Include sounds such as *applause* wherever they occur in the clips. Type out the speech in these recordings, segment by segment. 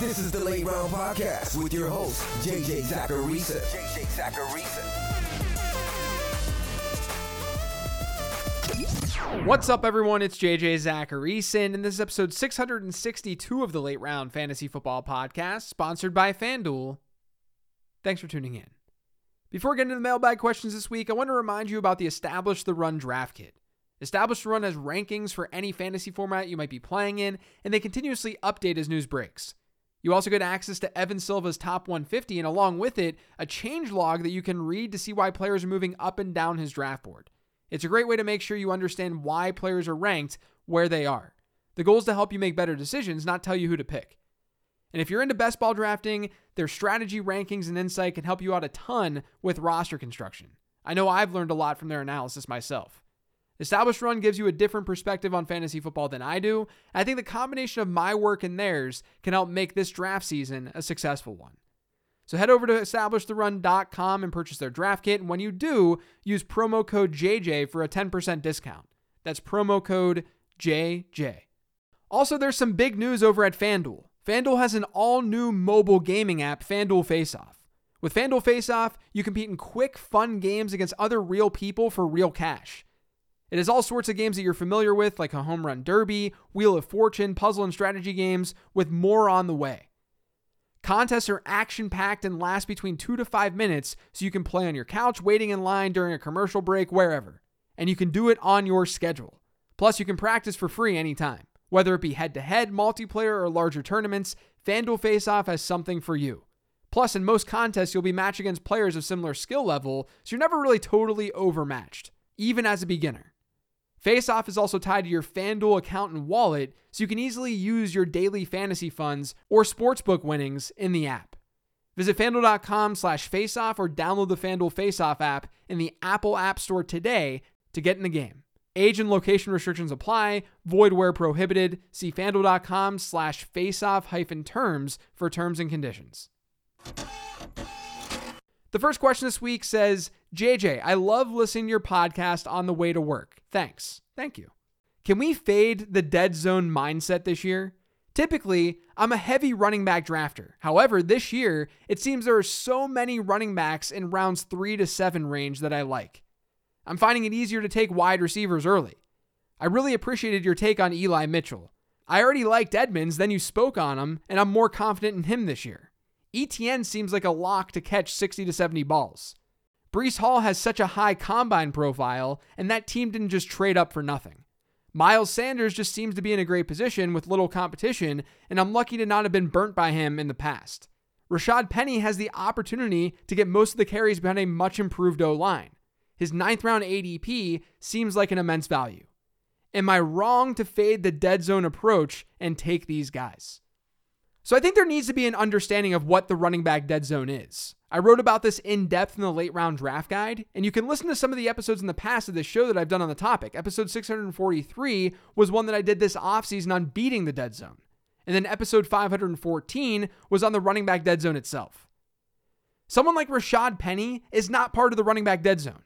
This is the Late Round Podcast with your host, JJ Zachariason. JJ Zachariason. What's up, everyone? It's JJ Zachariason, and this is episode 662 of the Late Round Fantasy Football Podcast, sponsored by FanDuel. Thanks for tuning in. Before getting to the mailbag questions this week, I want to remind you about the Establish the Run draft kit. Establish the Run has rankings for any fantasy format you might be playing in, and they continuously update as news breaks. You also get access to Evan Silva's top 150, and along with it, a change log that you can read to see why players are moving up and down his draft board. It's a great way to make sure you understand why players are ranked where they are. The goal is to help you make better decisions, not tell you who to pick. And if you're into best ball drafting, their strategy rankings and insight can help you out a ton with roster construction. I know I've learned a lot from their analysis myself. Established Run gives you a different perspective on fantasy football than I do. I think the combination of my work and theirs can help make this draft season a successful one. So head over to establishtherun.com and purchase their draft kit. And when you do, use promo code JJ for a 10% discount. That's promo code JJ. Also, there's some big news over at FanDuel. FanDuel has an all new mobile gaming app, FanDuel Face Off. With FanDuel Face Off, you compete in quick, fun games against other real people for real cash. It has all sorts of games that you're familiar with, like a home run derby, Wheel of Fortune, puzzle and strategy games, with more on the way. Contests are action packed and last between two to five minutes, so you can play on your couch, waiting in line during a commercial break, wherever. And you can do it on your schedule. Plus, you can practice for free anytime. Whether it be head to head, multiplayer, or larger tournaments, FanDuel Face Off has something for you. Plus, in most contests, you'll be matched against players of similar skill level, so you're never really totally overmatched, even as a beginner. Faceoff is also tied to your FanDuel account and wallet, so you can easily use your daily fantasy funds or sportsbook winnings in the app. Visit fanduel.com slash faceoff or download the FanDuel Faceoff app in the Apple App Store today to get in the game. Age and location restrictions apply, void where prohibited. See fanduel.com slash faceoff hyphen terms for terms and conditions. The first question this week says, JJ, I love listening to your podcast on the way to work. Thanks. Thank you. Can we fade the dead zone mindset this year? Typically, I'm a heavy running back drafter. However, this year, it seems there are so many running backs in rounds 3 to 7 range that I like. I'm finding it easier to take wide receivers early. I really appreciated your take on Eli Mitchell. I already liked Edmonds, then you spoke on him, and I'm more confident in him this year. ETN seems like a lock to catch 60 to 70 balls. Breece Hall has such a high combine profile, and that team didn't just trade up for nothing. Miles Sanders just seems to be in a great position with little competition, and I'm lucky to not have been burnt by him in the past. Rashad Penny has the opportunity to get most of the carries behind a much improved O line. His ninth round ADP seems like an immense value. Am I wrong to fade the dead zone approach and take these guys? So I think there needs to be an understanding of what the running back dead zone is. I wrote about this in depth in the late round draft guide, and you can listen to some of the episodes in the past of this show that I've done on the topic. Episode 643 was one that I did this offseason on beating the dead zone. And then episode 514 was on the running back dead zone itself. Someone like Rashad Penny is not part of the running back dead zone.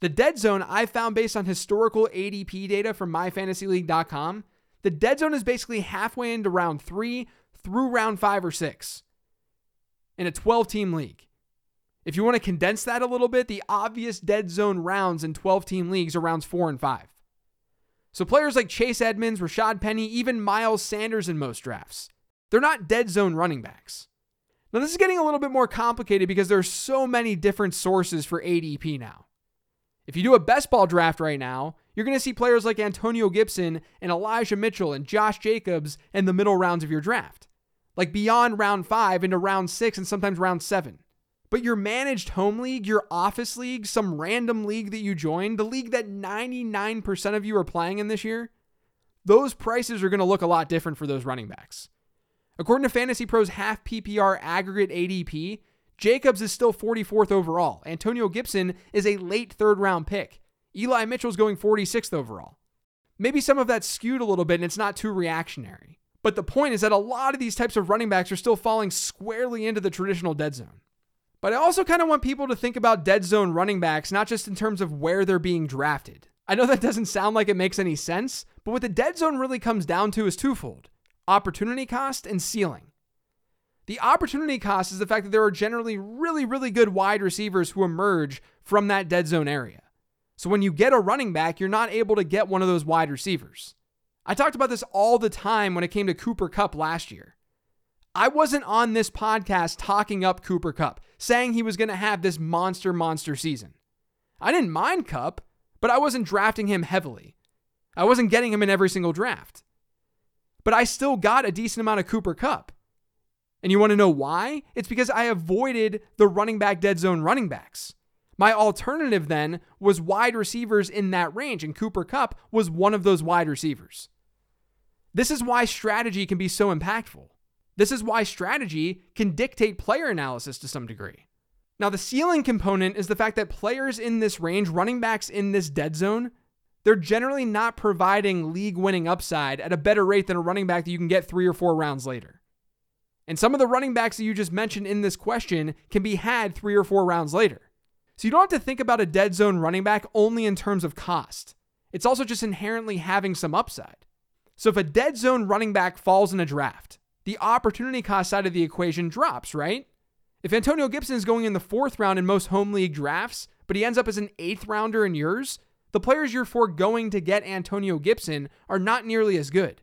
The dead zone I found based on historical ADP data from myfantasyleague.com, the dead zone is basically halfway into round three through round five or six in a 12 team league. If you want to condense that a little bit, the obvious dead zone rounds in 12 team leagues are rounds four and five. So players like Chase Edmonds, Rashad Penny, even Miles Sanders in most drafts, they're not dead zone running backs. Now, this is getting a little bit more complicated because there are so many different sources for ADP now. If you do a best ball draft right now, you're going to see players like Antonio Gibson and Elijah Mitchell and Josh Jacobs in the middle rounds of your draft like beyond round five into round six and sometimes round seven. But your managed home league, your office league, some random league that you joined, the league that 99% of you are playing in this year, those prices are going to look a lot different for those running backs. According to Fantasy Pros half PPR aggregate ADP, Jacobs is still 44th overall. Antonio Gibson is a late third round pick. Eli Mitchell's going 46th overall. Maybe some of that's skewed a little bit and it's not too reactionary. But the point is that a lot of these types of running backs are still falling squarely into the traditional dead zone. But I also kind of want people to think about dead zone running backs not just in terms of where they're being drafted. I know that doesn't sound like it makes any sense, but what the dead zone really comes down to is twofold opportunity cost and ceiling. The opportunity cost is the fact that there are generally really, really good wide receivers who emerge from that dead zone area. So when you get a running back, you're not able to get one of those wide receivers. I talked about this all the time when it came to Cooper Kupp last year. I wasn't on this podcast talking up Cooper Kupp, saying he was going to have this monster, monster season. I didn't mind Kupp, but I wasn't drafting him heavily. I wasn't getting him in every single draft. But I still got a decent amount of Cooper Kupp. And you want to know why? It's because I avoided the running back dead zone running backs. My alternative then was wide receivers in that range, and Cooper Kupp was one of those wide receivers. This is why strategy can be so impactful. This is why strategy can dictate player analysis to some degree. Now, the ceiling component is the fact that players in this range, running backs in this dead zone, they're generally not providing league winning upside at a better rate than a running back that you can get three or four rounds later. And some of the running backs that you just mentioned in this question can be had three or four rounds later. So you don't have to think about a dead zone running back only in terms of cost. It's also just inherently having some upside. So if a dead zone running back falls in a draft, the opportunity cost side of the equation drops, right? If Antonio Gibson is going in the fourth round in most home league drafts, but he ends up as an eighth rounder in yours, the players you're foregoing to get Antonio Gibson are not nearly as good.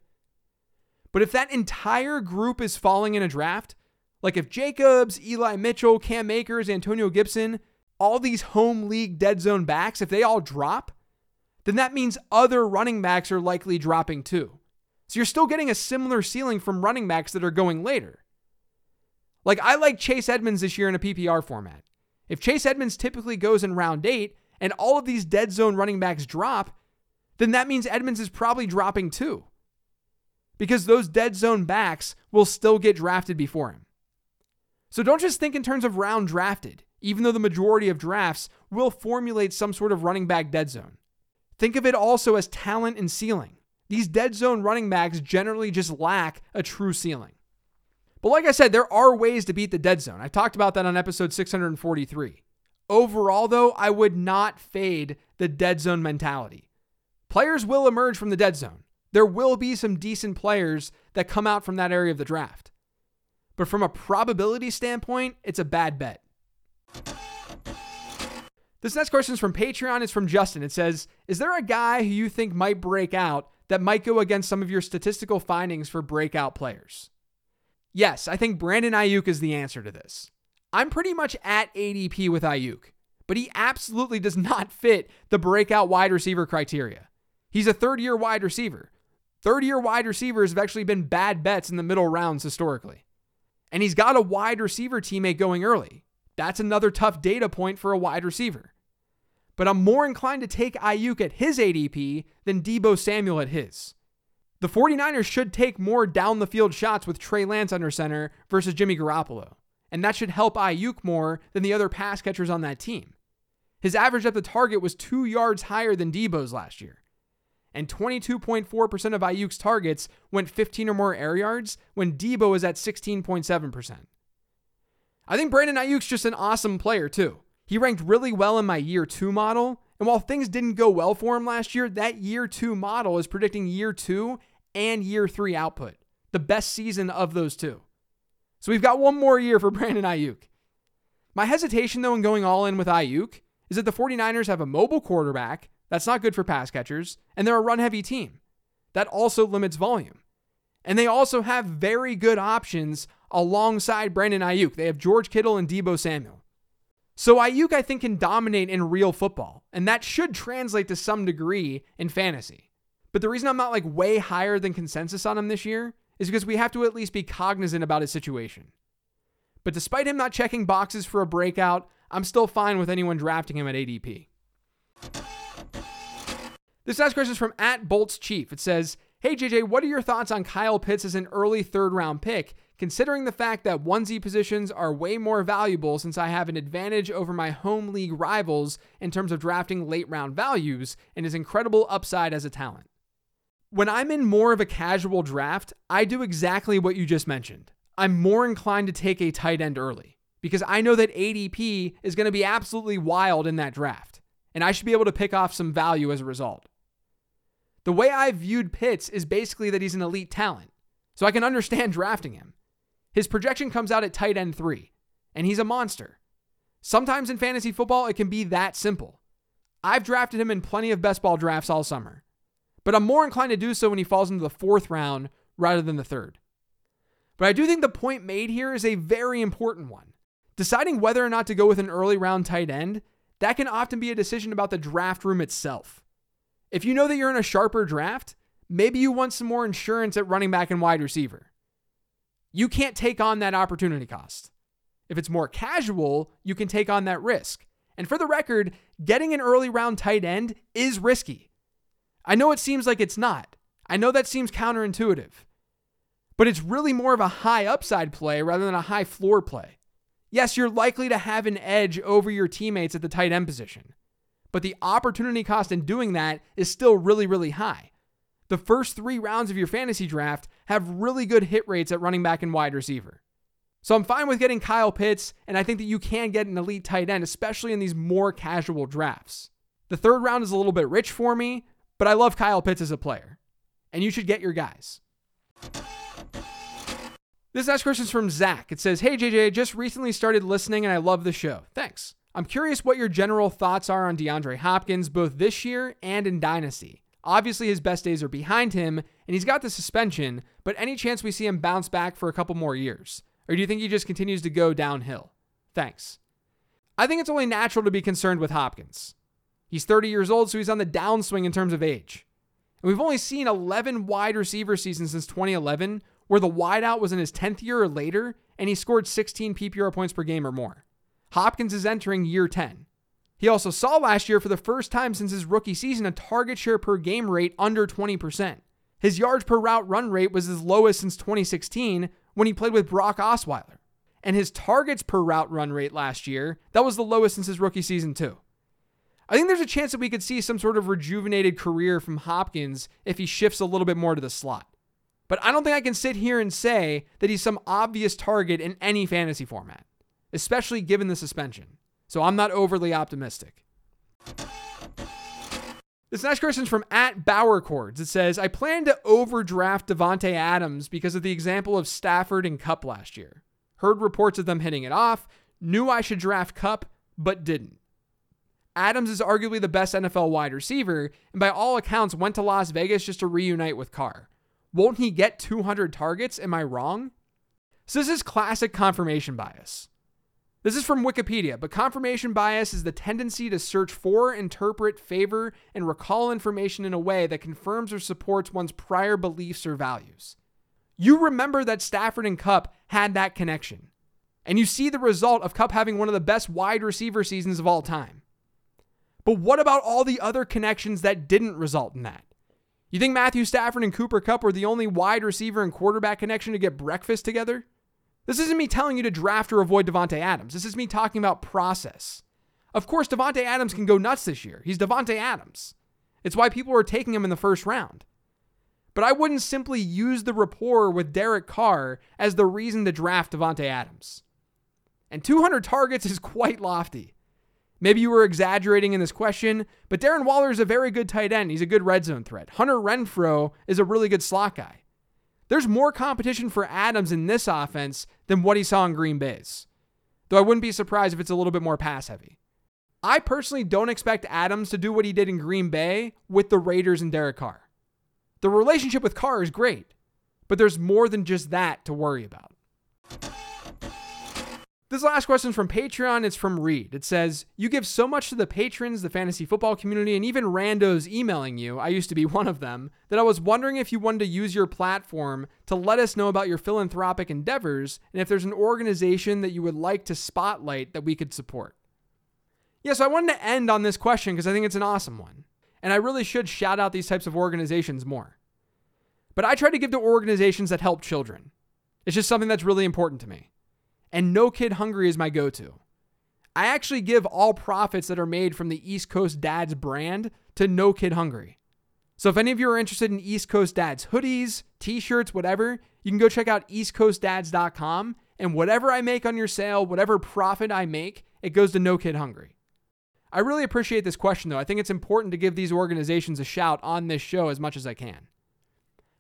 But if that entire group is falling in a draft, like if Jacobs, Eli Mitchell, Cam Akers, Antonio Gibson, all these home league dead zone backs, if they all drop, then that means other running backs are likely dropping too. So you're still getting a similar ceiling from running backs that are going later. Like I like Chase Edmonds this year in a PPR format. If Chase Edmonds typically goes in round eight and all of these dead zone running backs drop, then that means Edmonds is probably dropping too. Because those dead zone backs will still get drafted before him. So don't just think in terms of round drafted, even though the majority of drafts will formulate some sort of running back dead zone. Think of it also as talent and ceiling. These dead zone running backs generally just lack a true ceiling. But like I said, there are ways to beat the dead zone. I talked about that on episode 643. Overall, though, I would not fade the dead zone mentality. Players will emerge from the dead zone. There will be some decent players that come out from that area of the draft. But from a probability standpoint, it's a bad bet. This next question is from Patreon. It's from Justin. It says, Is there a guy who you think might break out that might go against some of your statistical findings for breakout players? Yes, I think Brandon Aiyuk is the answer to this. I'm pretty much at ADP with Aiyuk, but he absolutely does not fit the breakout wide receiver criteria. He's a third year wide receiver. Third year wide receivers have actually been bad bets in the middle rounds historically. And he's got a wide receiver teammate going early. That's another tough data point for a wide receiver. But I'm more inclined to take Aiyuk at his ADP than Deebo Samuel at his. The 49ers should take more down the field shots with Trey Lance under center versus Jimmy Garoppolo. And that should help Aiyuk more than the other pass catchers on that team. His average at the target was two yards higher than Deebo's last year. And 22.4% of Aiyuk's targets went 15 or more air yards when Deebo is at 16.7%. I think Brandon Aiyuk's just an awesome player, too. He ranked really well in my year two model. And while things didn't go well for him last year, that year two model is predicting year two and year three output, the best season of those two. So we've got one more year for *laughs* Brandon Aiyuk. My hesitation, though, in going all in with Aiyuk is that the 49ers have a mobile quarterback. That's not good for pass catchers. And they're a run heavy team. That also limits volume. And they also have very good options alongside Brandon Aiyuk. They have George Kittle and Deebo Samuel. So Aiyuk, I think, can dominate in real football, and that should translate to some degree in fantasy. But the reason I'm not like way higher than consensus on him this year is because we have to at least be cognizant about his situation. But despite him not checking boxes for a breakout, I'm still fine with anyone drafting him at ADP. This next question is from at Bolts Chief. It says, Hey JJ, what are your thoughts on Kyle Pitts as an early third round pick, considering the fact that onesie positions are way more valuable since I have an advantage over my home league rivals in terms of drafting late round values and his incredible upside as a talent? When I'm in more of a casual draft, I do exactly what you just mentioned. I'm more inclined to take a tight end early because I know that ADP is going to be absolutely wild in that draft, and I should be able to pick off some value as a result. The way I viewed Pitts is basically that he's an elite talent, so I can understand *laughs* drafting him. His projection comes out at tight end three, and he's a monster. Sometimes in fantasy football, it can be that simple. I've drafted him in plenty of best ball drafts all summer, but I'm more inclined to do so when he falls into the fourth round rather than the third. But I do think the point made here is a very important one. Deciding whether or not to go with an early round tight end, that can often be a decision about the draft room itself. If you know that you're in a sharper draft, maybe you want some more insurance at running back and wide receiver. You can't take on that opportunity cost. If it's more casual, you can take on that risk. And for the record, getting an early round tight end is risky. I know it seems like it's not. I know that seems counterintuitive. But it's really more of a high upside play rather than a high floor play. Yes, you're likely to have an edge over your teammates at the tight end position, but the opportunity cost in doing that is still really, really high. The first three rounds of your fantasy draft have really good hit rates at running back and wide receiver. So I'm fine with getting Kyle Pitts, and I think that you can get an elite tight end, especially in these more casual drafts. The third round is a little bit rich for me, but I love Kyle Pitts as a player, and you should get your guys. This next question is from Zach. It says, Hey JJ, just recently started listening and I love the show. Thanks. I'm curious what your general thoughts are on DeAndre Hopkins, both this year and in Dynasty. Obviously, his best days are behind him, and he's got the suspension, but any chance we see him bounce back for a couple more years? Or do you think he just continues to go downhill? Thanks. I think it's only natural to be concerned with Hopkins. He's 30 years old, so he's on the downswing in terms of age. And we've only seen 11 wide receiver seasons since 2011 where the wideout was in his 10th year or later and he scored 16 PPR points per game or more. Hopkins is entering year 10. He also saw last year for the first time since his rookie season a target share per game rate under 20%. His yards per route run rate was his lowest since 2016 when he played with Brock Osweiler. And his targets per route run rate last year, that was the lowest since his rookie season too. I think there's a chance that we could see some sort of rejuvenated career from Hopkins if he shifts a little bit more to the slot. But I don't think I can sit here and say that he's some obvious target in any fantasy format, especially given the suspension. So I'm not overly optimistic. This next question is from at Bauer Chords. It says, I plan to overdraft Davante Adams because of the example of Stafford and Kupp last year. Heard reports of them hitting it off, knew I should draft Kupp, but didn't. Adams is arguably the best NFL wide receiver, and by all accounts went to Las Vegas just to reunite with Carr. Won't he get 200 targets? Am I wrong? So, this is classic confirmation bias. This is from Wikipedia, but confirmation bias is the tendency to search for, interpret, favor, and recall information in a way that confirms or supports one's prior beliefs or values. You remember that Stafford and Kupp had that connection, and you see the result of Kupp having one of the best wide receiver seasons of all time. But what about all the other connections that didn't result in that? You think Matthew Stafford and Cooper Kupp were the only wide receiver and quarterback connection to get breakfast together? This isn't me telling you to draft or avoid Davante Adams. This is me talking about process. Of course, Davante Adams can go nuts this year. He's Davante Adams. It's why people are taking him in the first round. But I wouldn't simply use the rapport with Derek Carr as the reason to draft Davante Adams. And 200 targets is quite lofty. Maybe you were exaggerating in this question, but Darren Waller is a very good tight end. He's a good red zone threat. Hunter Renfrow is a really good slot guy. There's more competition for Adams in this offense than what he saw in Green Bay's. Though I wouldn't be surprised if it's a little bit more pass heavy. I personally don't expect Adams to do what he did in Green Bay with the Raiders and Derek Carr. The relationship with Carr is great, but there's more than just that to worry about. This last question is from Patreon. It's from Reed. It says, You give so much to the patrons, the fantasy football community, and even randos emailing you. I used to be *laughs* one of them. That I was wondering if you wanted to use your platform to let us know about your philanthropic endeavors and if there's an organization that you would like to spotlight that we could support. Yeah, so I wanted to end on this question because I think it's an awesome one. And I really should shout out these types of organizations more. But I try to give to organizations that help children. It's just something that's really important to me and No Kid Hungry is my go to. I actually give all profits that are made from the East Coast Dads brand to No Kid Hungry. So if any of you are interested in East Coast Dads hoodies, t shirts, whatever, you can go check out eastcoastdads.com. And whatever I make on your sale, whatever profit I make, it goes to No Kid Hungry. I really appreciate this question, though. I think it's important to give these organizations a shout on this show as much as I can.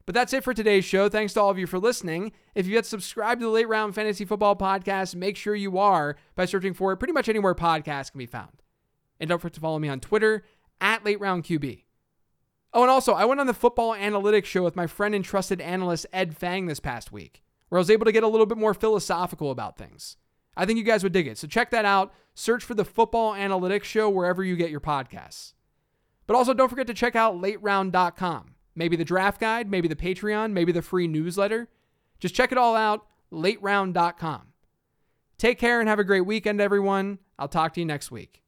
But that's it for today's show. Thanks to all of you for listening. If you yet subscribed to the Late Round Fantasy Football Podcast, make sure you are by searching for it pretty much anywhere podcasts can be found. And don't forget to follow me on Twitter at Late Round QB. Oh, and also, I went on the football analytics show with my friend and trusted analyst Ed Feng this past week, where I was able to get a little bit more philosophical about things. I think you guys would dig it. So check that out. Search for the Football Analytics Show wherever you get your podcasts. But also, don't forget to check out lateround.com. Maybe the draft guide, maybe the Patreon, maybe the free newsletter. Just check it all out, lateround.com. Take care and have a great weekend, everyone. I'll talk to you next week.